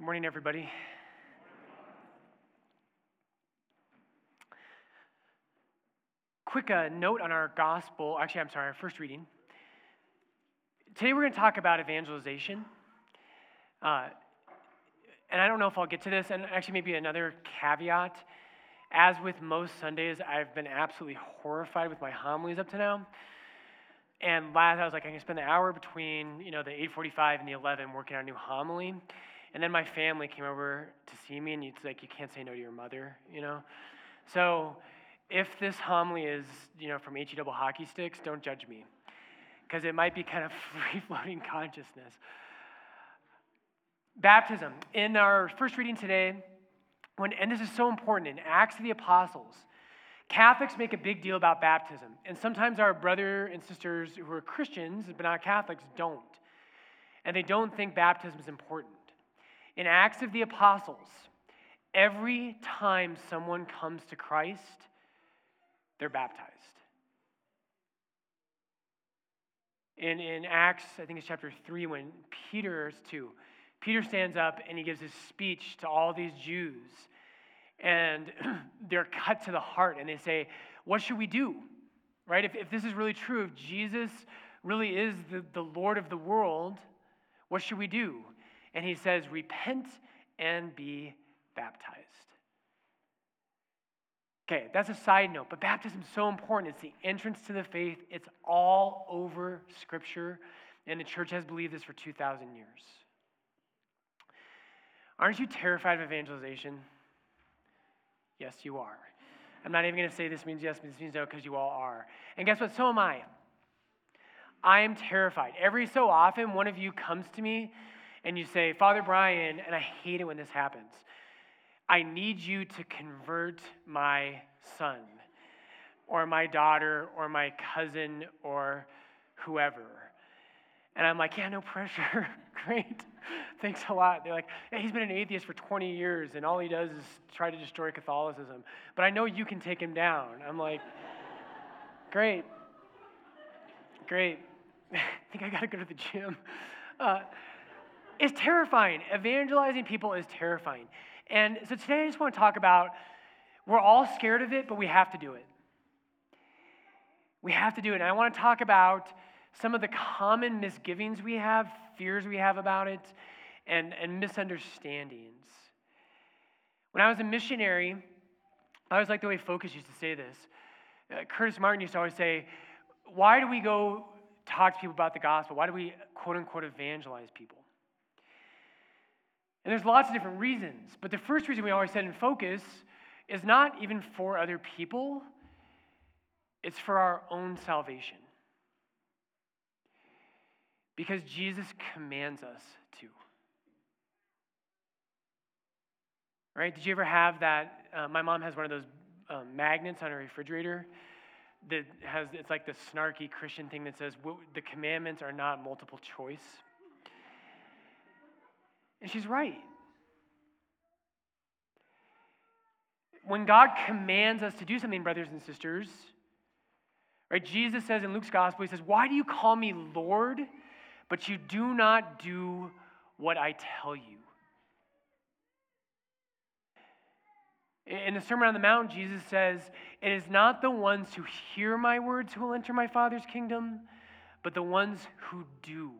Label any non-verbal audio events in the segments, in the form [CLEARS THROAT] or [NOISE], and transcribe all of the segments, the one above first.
Good morning, everybody. Quick uh, note on our gospel. Actually, I'm sorry, our first reading. Today we're going to talk about evangelization. Uh, and I don't know if I'll get to this, and actually, maybe another caveat. As with most Sundays, I've been absolutely horrified with my homilies up to now. And last, I was like, I can spend the hour between you know the 8:45 and the 11 working on a new homily. And then my family came over to see me, and it's like you can't say no to your mother, you know. So if this homily is you know from HE double hockey sticks, don't judge me, because it might be kind of [LAUGHS] free floating consciousness. Baptism. In our first reading today, when, and this is so important, in Acts of the Apostles, Catholics make a big deal about baptism. And sometimes our brother and sisters who are Christians, but not Catholics, don't. And they don't think baptism is important. In Acts of the Apostles, every time someone comes to Christ, they're baptized. In, in Acts, I think it's chapter 3, when Peter's 2, Peter stands up and he gives his speech to all these Jews. And [CLEARS THROAT] they're cut to the heart and they say, What should we do? Right? If, if this is really true, if Jesus really is the, the Lord of the world, what should we do? And he says, Repent and be baptized. Okay, that's a side note, but baptism is so important. It's the entrance to the faith, it's all over Scripture, and the church has believed this for 2,000 years. Aren't you terrified of evangelization? Yes, you are. I'm not even going to say this means yes, this means no, because you all are. And guess what? So am I. I am terrified. Every so often, one of you comes to me and you say, Father Brian, and I hate it when this happens, I need you to convert my son or my daughter or my cousin or whoever. And I'm like, yeah, no pressure. [LAUGHS] Great. Thanks a lot. They're like, he's been an atheist for 20 years, and all he does is try to destroy Catholicism. But I know you can take him down. I'm like, [LAUGHS] great. Great. I [LAUGHS] think I got to go to the gym. Uh, it's terrifying. Evangelizing people is terrifying. And so today I just want to talk about we're all scared of it, but we have to do it. We have to do it. And I want to talk about some of the common misgivings we have, fears we have about it, and, and misunderstandings. When I was a missionary, I always like the way Focus used to say this. Uh, Curtis Martin used to always say, Why do we go talk to people about the gospel? Why do we, quote unquote, evangelize people? And there's lots of different reasons, but the first reason we always set in Focus is not even for other people, it's for our own salvation because Jesus commands us to. Right? Did you ever have that? Uh, my mom has one of those um, magnets on her refrigerator that has, it's like the snarky Christian thing that says the commandments are not multiple choice. And she's right. When God commands us to do something, brothers and sisters, right? Jesus says in Luke's gospel, he says, Why do you call me Lord? but you do not do what I tell you. In the Sermon on the Mount, Jesus says, It is not the ones who hear my words who will enter my Father's kingdom, but the ones who do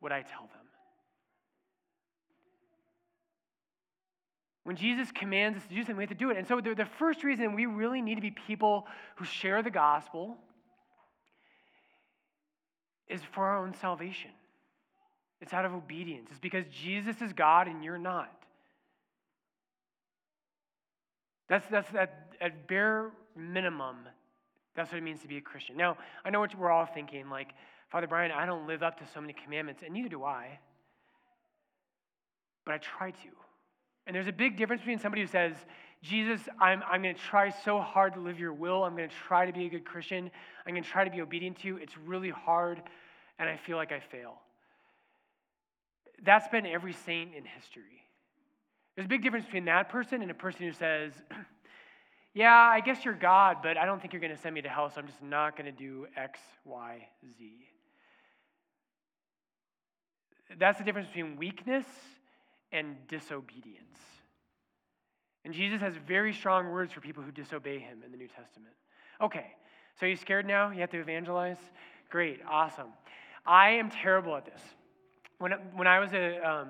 what I tell them. When Jesus commands us to do something, we have to do it. And so, the, the first reason we really need to be people who share the gospel is for our own salvation. It's out of obedience. It's because Jesus is God and you're not. That's, that's at, at bare minimum, that's what it means to be a Christian. Now, I know what we're all thinking, like, Father Brian, I don't live up to so many commandments, and neither do I. But I try to. And there's a big difference between somebody who says, Jesus, I'm, I'm going to try so hard to live your will. I'm going to try to be a good Christian. I'm going to try to be obedient to you. It's really hard, and I feel like I fail. That's been every saint in history. There's a big difference between that person and a person who says, [CLEARS THROAT] Yeah, I guess you're God, but I don't think you're going to send me to hell, so I'm just not going to do X, Y, Z. That's the difference between weakness and disobedience. And Jesus has very strong words for people who disobey him in the New Testament. Okay, so you scared now? You have to evangelize? Great, awesome. I am terrible at this. When, when I was a um,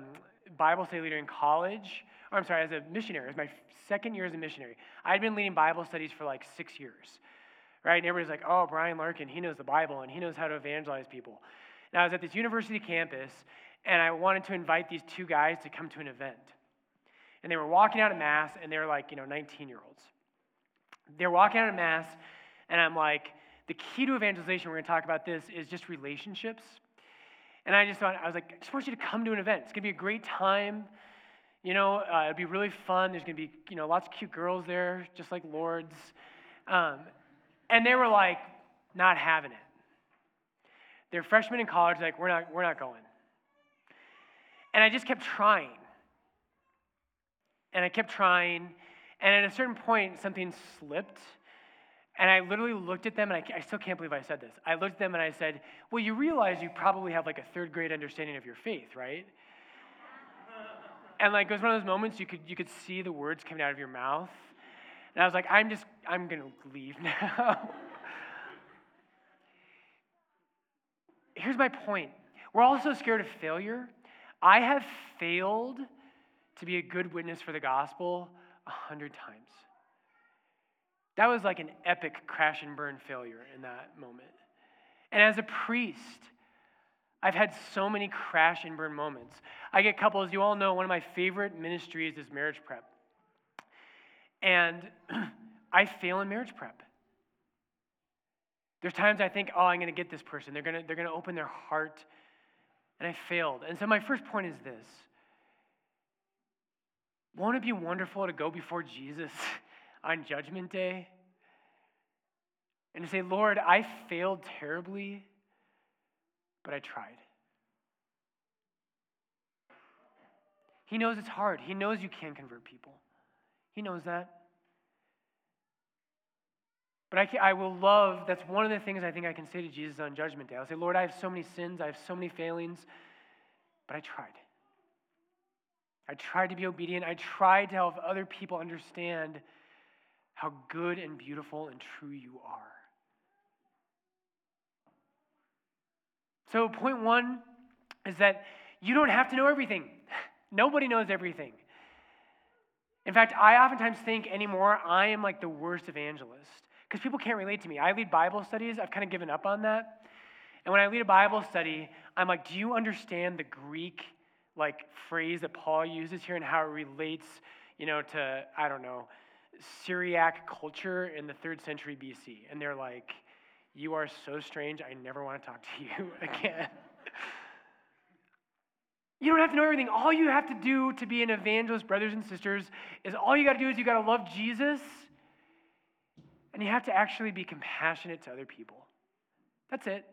Bible study leader in college, or I'm sorry, as a missionary, was my second year as a missionary, I had been leading Bible studies for like six years. Right? And everybody's like, oh, Brian Larkin, he knows the Bible and he knows how to evangelize people. And I was at this university campus, and I wanted to invite these two guys to come to an event. And they were walking out of Mass, and they were like, you know, 19 year olds. They're walking out of Mass, and I'm like, the key to evangelization, we're going to talk about this, is just relationships. And I just thought, I was like, I just want you to come to an event. It's going to be a great time. You know, uh, it'll be really fun. There's going to be, you know, lots of cute girls there, just like Lords. Um, and they were like, not having it. They're freshmen in college, like, we're not, we're not going. And I just kept trying. And I kept trying. And at a certain point, something slipped. And I literally looked at them, and I, I, still can't believe I said this. I looked at them and I said, Well, you realize you probably have like a third grade understanding of your faith, right? and like it was one of those moments you could, you could see the words coming out of your mouth. And I was like, I'm just, I'm going to leave [LAUGHS] now. Here's my point we're all so scared of failure. I have failed to be a good witness for the gospel a hundred times. That was like an epic crash and burn failure in that moment. And as a priest, I've had so many crash and burn moments. I get couples, you all know, one of my favorite ministries is marriage prep. And [CLEARS THROAT] I fail in marriage prep. There's times I think, oh, I'm going to get this person. They're going to, they're going to open their heart. And I failed. And so my first point is this Won't it be wonderful to go before Jesus [LAUGHS] on Judgment Day and to say, Lord, I failed terribly, but I tried? He knows it's hard. He knows you can't convert people. He knows that. But I, I will love, that's one of the things I think I can say to Jesus on Judgment Day. I'll say, Lord, I have so many sins, I have so many failings, but I tried. I tried to be obedient. I tried to help other people understand how good and beautiful and true you are. So, point one is that you don't have to know everything. [LAUGHS] Nobody knows everything. In fact, I oftentimes think anymore I am like the worst evangelist because people can't relate to me. I lead Bible studies, I've kind of given up on that. And when I lead a Bible study, I'm like, do you understand the Greek like phrase that Paul uses here and how it relates, you know, to, I don't know, Syriac culture in the third century BC? And they're like, you are so strange, I never want to talk to [LAUGHS] you again. You don't have to know everything. All you have to do to be an evangelist, brothers and sisters, is all you got to do is you got to love Jesus and you have to actually be compassionate to other people. That's it.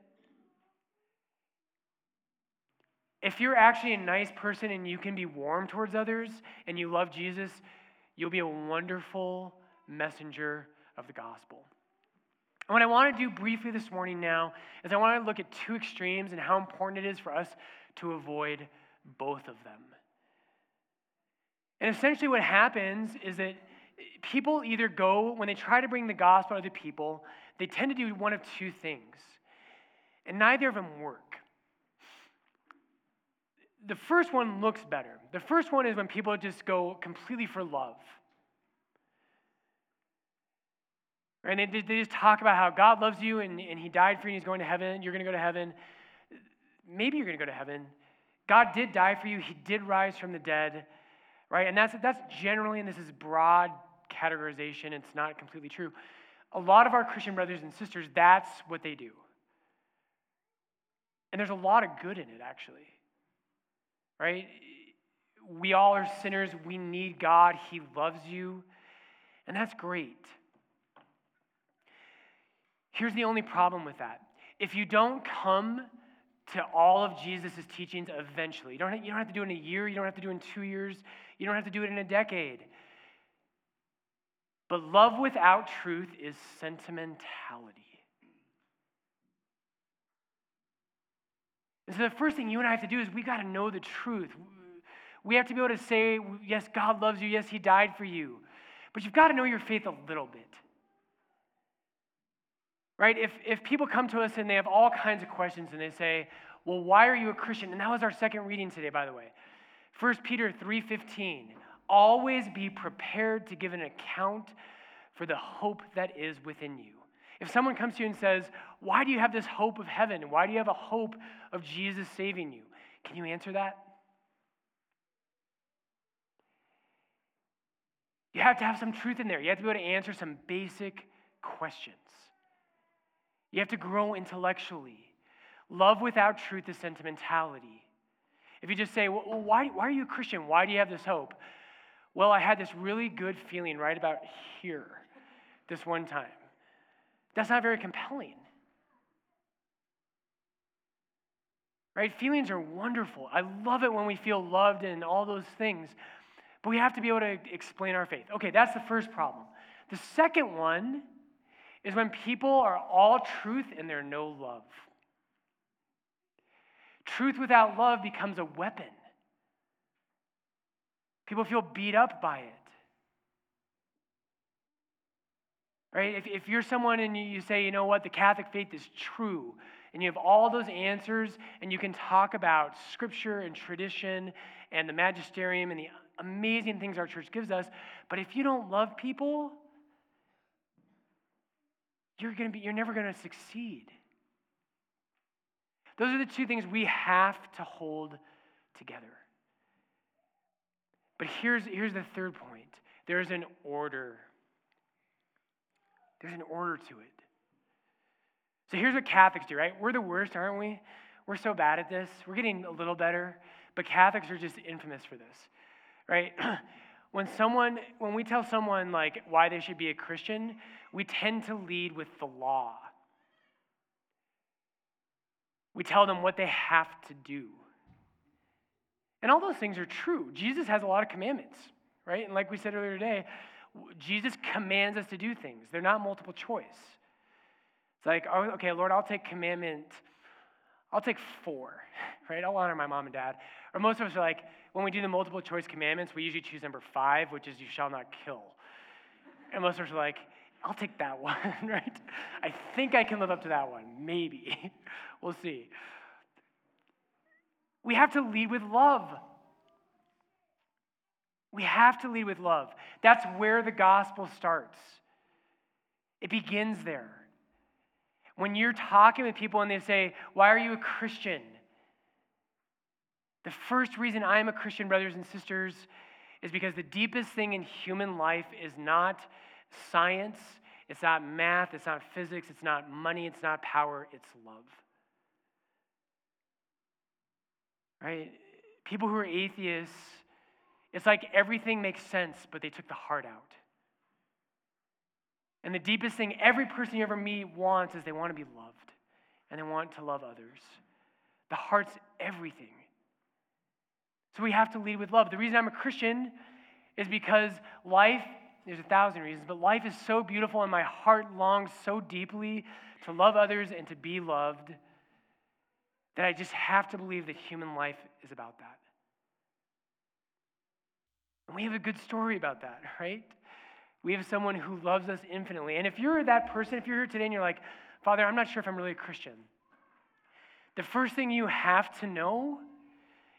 If you're actually a nice person and you can be warm towards others and you love Jesus, you'll be a wonderful messenger of the gospel. And what I want to do briefly this morning now is I want to look at two extremes and how important it is for us to avoid both of them. And essentially, what happens is that people either go, when they try to bring the gospel to other people, they tend to do one of two things. And neither of them work. The first one looks better. The first one is when people just go completely for love. And they, they just talk about how God loves you and, and He died for you and He's going to heaven. You're going to go to heaven. Maybe you're going to go to heaven. God did die for you, He did rise from the dead, right? And that's, that's generally, and this is broad categorization, it's not completely true. A lot of our Christian brothers and sisters, that's what they do. And there's a lot of good in it, actually, right? We all are sinners. We need God. He loves you. And that's great. Here's the only problem with that. If you don't come to all of Jesus' teachings eventually. You don't, you don't have to do it in a year, you don't have to do it in two years, you don't have to do it in a decade. But love without truth is sentimentality. And so the first thing you and I have to do is we got to know the truth. We have to be able to say, yes, God loves you. Yes, He died for you. But you've got to know your faith a little bit. Right? If, if people come to us and they have all kinds of questions and they say, well, why are you a Christian? And that was our second reading today, by the way. 1 Peter 3:15. Always be prepared to give an account for the hope that is within you. If someone comes to you and says, Why do you have this hope of heaven? Why do you have a hope of Jesus saving you? Can you answer that? You have to have some truth in there. You have to be able to answer some basic questions. You have to grow intellectually. Love without truth is sentimentality. If you just say, well, why, why are you a Christian? Why do you have this hope? Well, I had this really good feeling right about here this one time. That's not very compelling. Right? Feelings are wonderful. I love it when we feel loved and all those things. But we have to be able to explain our faith. Okay, that's the first problem. The second one is when people are all truth and they're no love. Truth without love becomes a weapon. People feel beat up by it. Right? If, if you're someone and you say, you know what, the Catholic faith is true, and you have all those answers, and you can talk about scripture and tradition and the magisterium and the amazing things our church gives us, but if you don't love people, you're to be you're never going to succeed. Those are the two things we have to hold together. But here's, here's the third point there's an order. There's an order to it. So here's what Catholics do, right? We're the worst, aren't we? We're so bad at this. We're getting a little better, but Catholics are just infamous for this, right? [CLEARS THROAT] when someone, when we tell someone like why they should be a Christian, we tend to lead with the law. We tell them what they have to do. And all those things are true. Jesus has a lot of commandments, right? And like we said earlier today, Jesus commands us to do things. They're not multiple choice. It's like, oh, okay, Lord, I'll take commandment, I'll take four, [LAUGHS] right? I'll honor my mom and dad. Or most of us are like, when we do the multiple choice commandments, we usually choose number five, which is you shall not kill. And most of us are like, I'll take that [LAUGHS] one, right? I think I can live up to that one. Maybe. [LAUGHS] we'll see. We have to lead with love. We have to lead with love. That's where the gospel starts. It begins there. When you're talking with people and they say, Why are you a Christian? The first reason I'm a Christian, brothers and sisters, is because the deepest thing in human life is not science, it's not math, it's not physics, it's not money, it's not power, it's love. Right? People who are atheists, it's like everything makes sense, but they took the heart out. And the deepest thing every person you ever meet wants is they want to be loved and they want to love others. The heart's everything. So we have to lead with love. The reason I'm a Christian is because life there's a thousand reasons, but life is so beautiful and my heart longs so deeply to love others and to be loved that I just have to believe that human life is about that. And we have a good story about that, right? We have someone who loves us infinitely. And if you're that person, if you're here today and you're like, Father, I'm not sure if I'm really a Christian, the first thing you have to know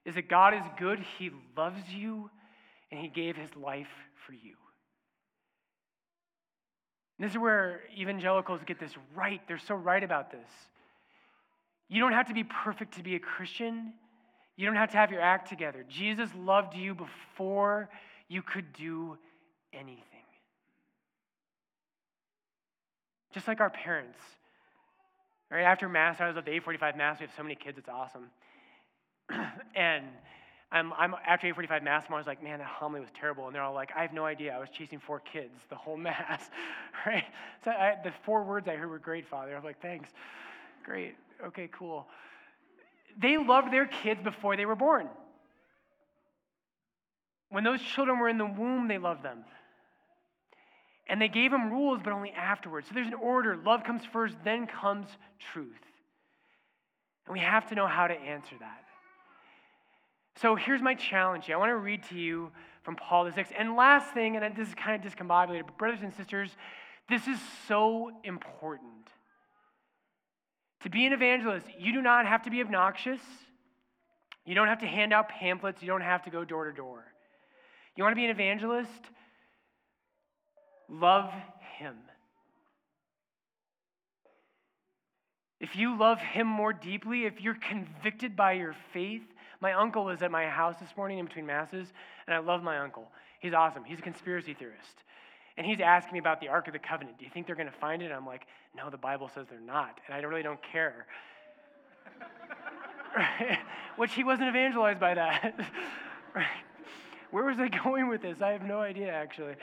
is that God is good, He loves you, and He gave His life for you. And this is where evangelicals get this right. They're so right about this. You don't have to be perfect to be a Christian. You don't have to have your act together. Jesus loved you before you could do anything. Just like our parents. Right after Mass, I was at the 845 Mass. We have so many kids, it's awesome. [CLEARS THROAT] and I'm, I'm after 8:45 mass, I was like, man, that homily was terrible. And they're all like, I have no idea. I was chasing four kids the whole [LAUGHS] mass, [LAUGHS] right? So I, the four words I heard were great, Father. I was like, thanks, great, okay, cool. They loved their kids before they were born. When those children were in the womb, they loved them. And they gave them rules, but only afterwards. So there's an order. Love comes first, then comes truth. And we have to know how to answer that. So here's my challenge. I want to read to you from Paul the Sixth. And last thing, and this is kind of discombobulated, but brothers and sisters, this is so important. To be an evangelist, you do not have to be obnoxious. You don't have to hand out pamphlets. You don't have to go door to door. You want to be an evangelist? Love him. If you love him more deeply, if you're convicted by your faith, my uncle was at my house this morning in between masses, and I love my uncle. He's awesome. He's a conspiracy theorist. And he's asking me about the Ark of the Covenant. Do you think they're going to find it? I'm like, no, the Bible says they're not. And I really don't care. [LAUGHS] Which he wasn't evangelized by that. right? [LAUGHS] Where was I going with this? I have no idea, actually.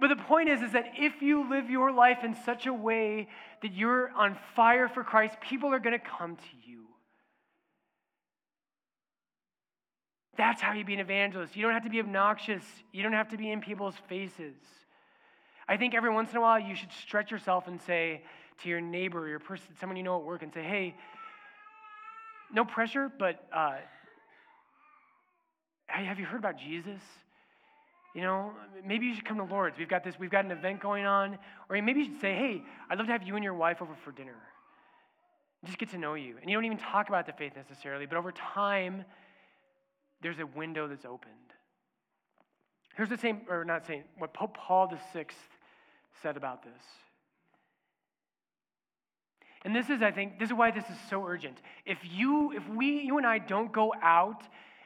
But the point is, is that if you live your life in such a way that you're on fire for Christ, people are going to come to you. That's how you be an evangelist. You don't have to be obnoxious. You don't have to be in people's faces. I think every once in a while you should stretch yourself and say to your neighbor, your person, someone you know at work, and say, "Hey, no pressure, but uh, have you heard about Jesus? You know, maybe you should come to Lord's. We've got this. We've got an event going on, or maybe you should say, "Hey, I'd love to have you and your wife over for dinner. Just get to know you." And you don't even talk about the faith necessarily, but over time there's a window that's opened. Here's the same, or not saying, what Pope Paul VI said about this. And this is, I think, this is why this is so urgent. If you, if we, you and I don't go out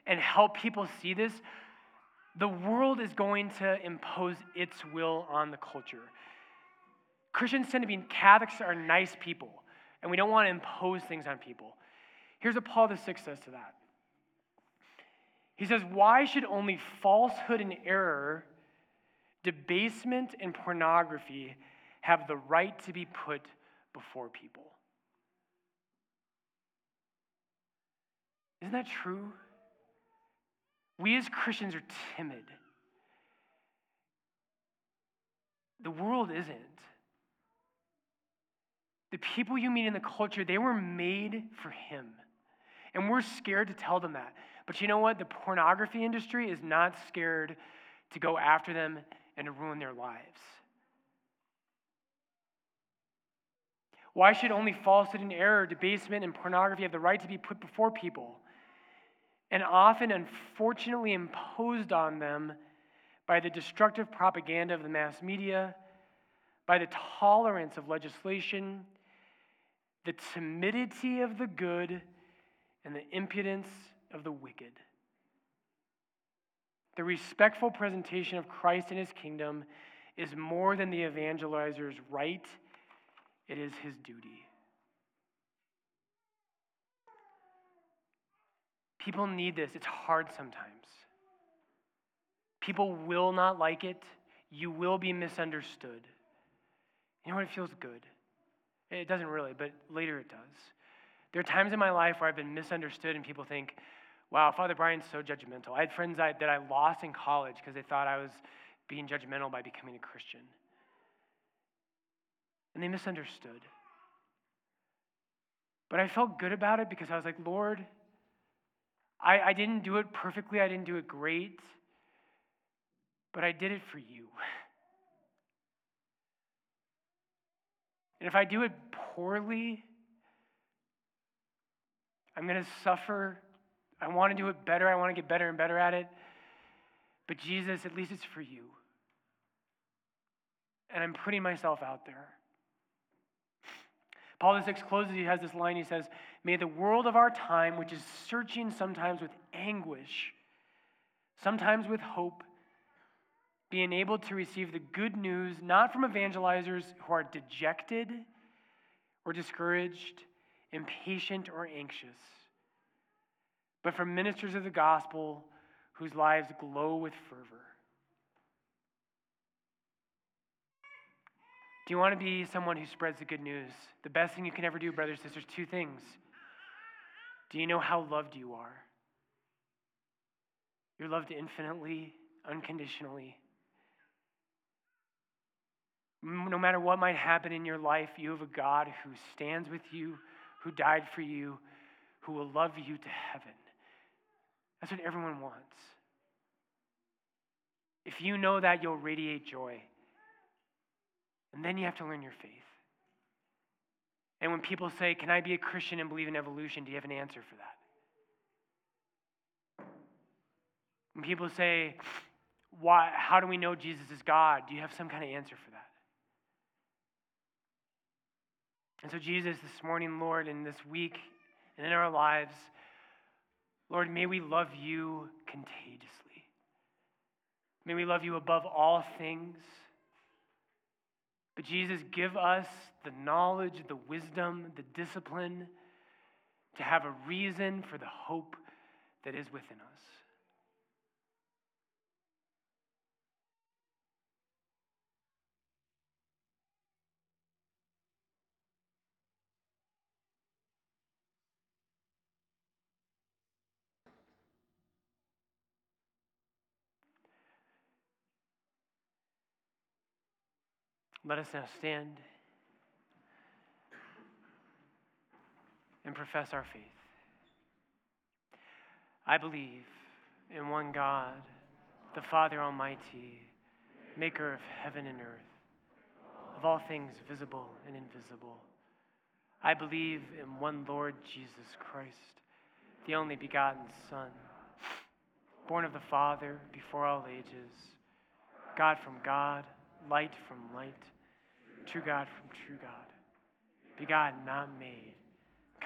and help people see this, the world is going to impose its will on the culture. Christians tend to be, Catholics are nice people, and we don't want to impose things on people. Here's what Paul VI says to that. He says, Why should only falsehood and error, debasement and pornography have the right to be put before people? Isn't that true? We as Christians are timid. The world isn't. The people you meet in the culture, they were made for Him. And we're scared to tell them that. But you know what? The pornography industry is not scared to go after them and to ruin their lives. Why should only falsehood and error, debasement, and pornography have the right to be put before people? And often, unfortunately, imposed on them by the destructive propaganda of the mass media, by the tolerance of legislation, the timidity of the good, and the impudence of the wicked. The respectful presentation of Christ and his kingdom is more than the evangelizer's right, it is his duty. People need this. It's hard sometimes. People will not like it. You will be misunderstood. You know what? It feels good. It doesn't really, but later it does. There are times in my life where I've been misunderstood and people think, wow, Father Brian's so judgmental. I had friends that I lost in college because they thought I was being judgmental by becoming a Christian. And they misunderstood. But I felt good about it because I was like, Lord, I, I didn't do it perfectly, I didn't do it great, but I did it for you. And if I do it poorly, I'm going to suffer I want to do it better. I want to get better and better at it. But Jesus, at least it's for you. And I'm putting myself out there. Paul VI closes, he has this line. He says, May the world of our time, which is searching sometimes with anguish, sometimes with hope, be enabled to receive the good news not from evangelizers who are dejected or discouraged, impatient or anxious but from ministers of the gospel whose lives glow with fervor. Do you want to be someone who spreads the good news? The best thing you can ever do, brothers and sisters, two things. Do you know how loved you are? You're loved infinitely, unconditionally. No matter what might happen in your life, you have a God who stands with you, who died for you, who will love you to heaven. That's what everyone wants. If you know that, you'll radiate joy. And then you have to learn your faith. And when people say, Can I be a Christian and believe in evolution? Do you have an answer for that? When people say, Why, How do we know Jesus is God? Do you have some kind of answer for that? And so, Jesus, this morning, Lord, in this week and in our lives, Lord, may we love you contagiously. May we love you above all things. But Jesus, give us the knowledge, the wisdom, the discipline to have a reason for the hope that is within us. Let us now stand and profess our faith. I believe in one God, the Father Almighty, maker of heaven and earth, of all things visible and invisible. I believe in one Lord Jesus Christ, the only begotten Son, born of the Father before all ages, God from God, light from light true God from true God, begotten, not made,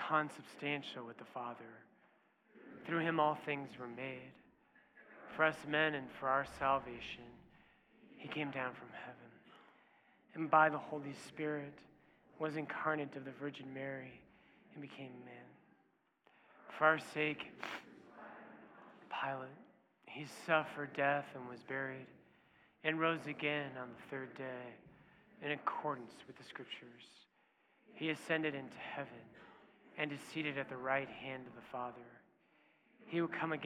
consubstantial with the Father. Through him all things were made. For us men and for our salvation, he came down from heaven. And by the Holy Spirit was incarnate of the Virgin Mary and became man. For our sake, Pilate, he suffered death and was buried and rose again on the third day in accordance with the Scriptures. He ascended into heaven and is seated at the right hand of the Father. He will come again.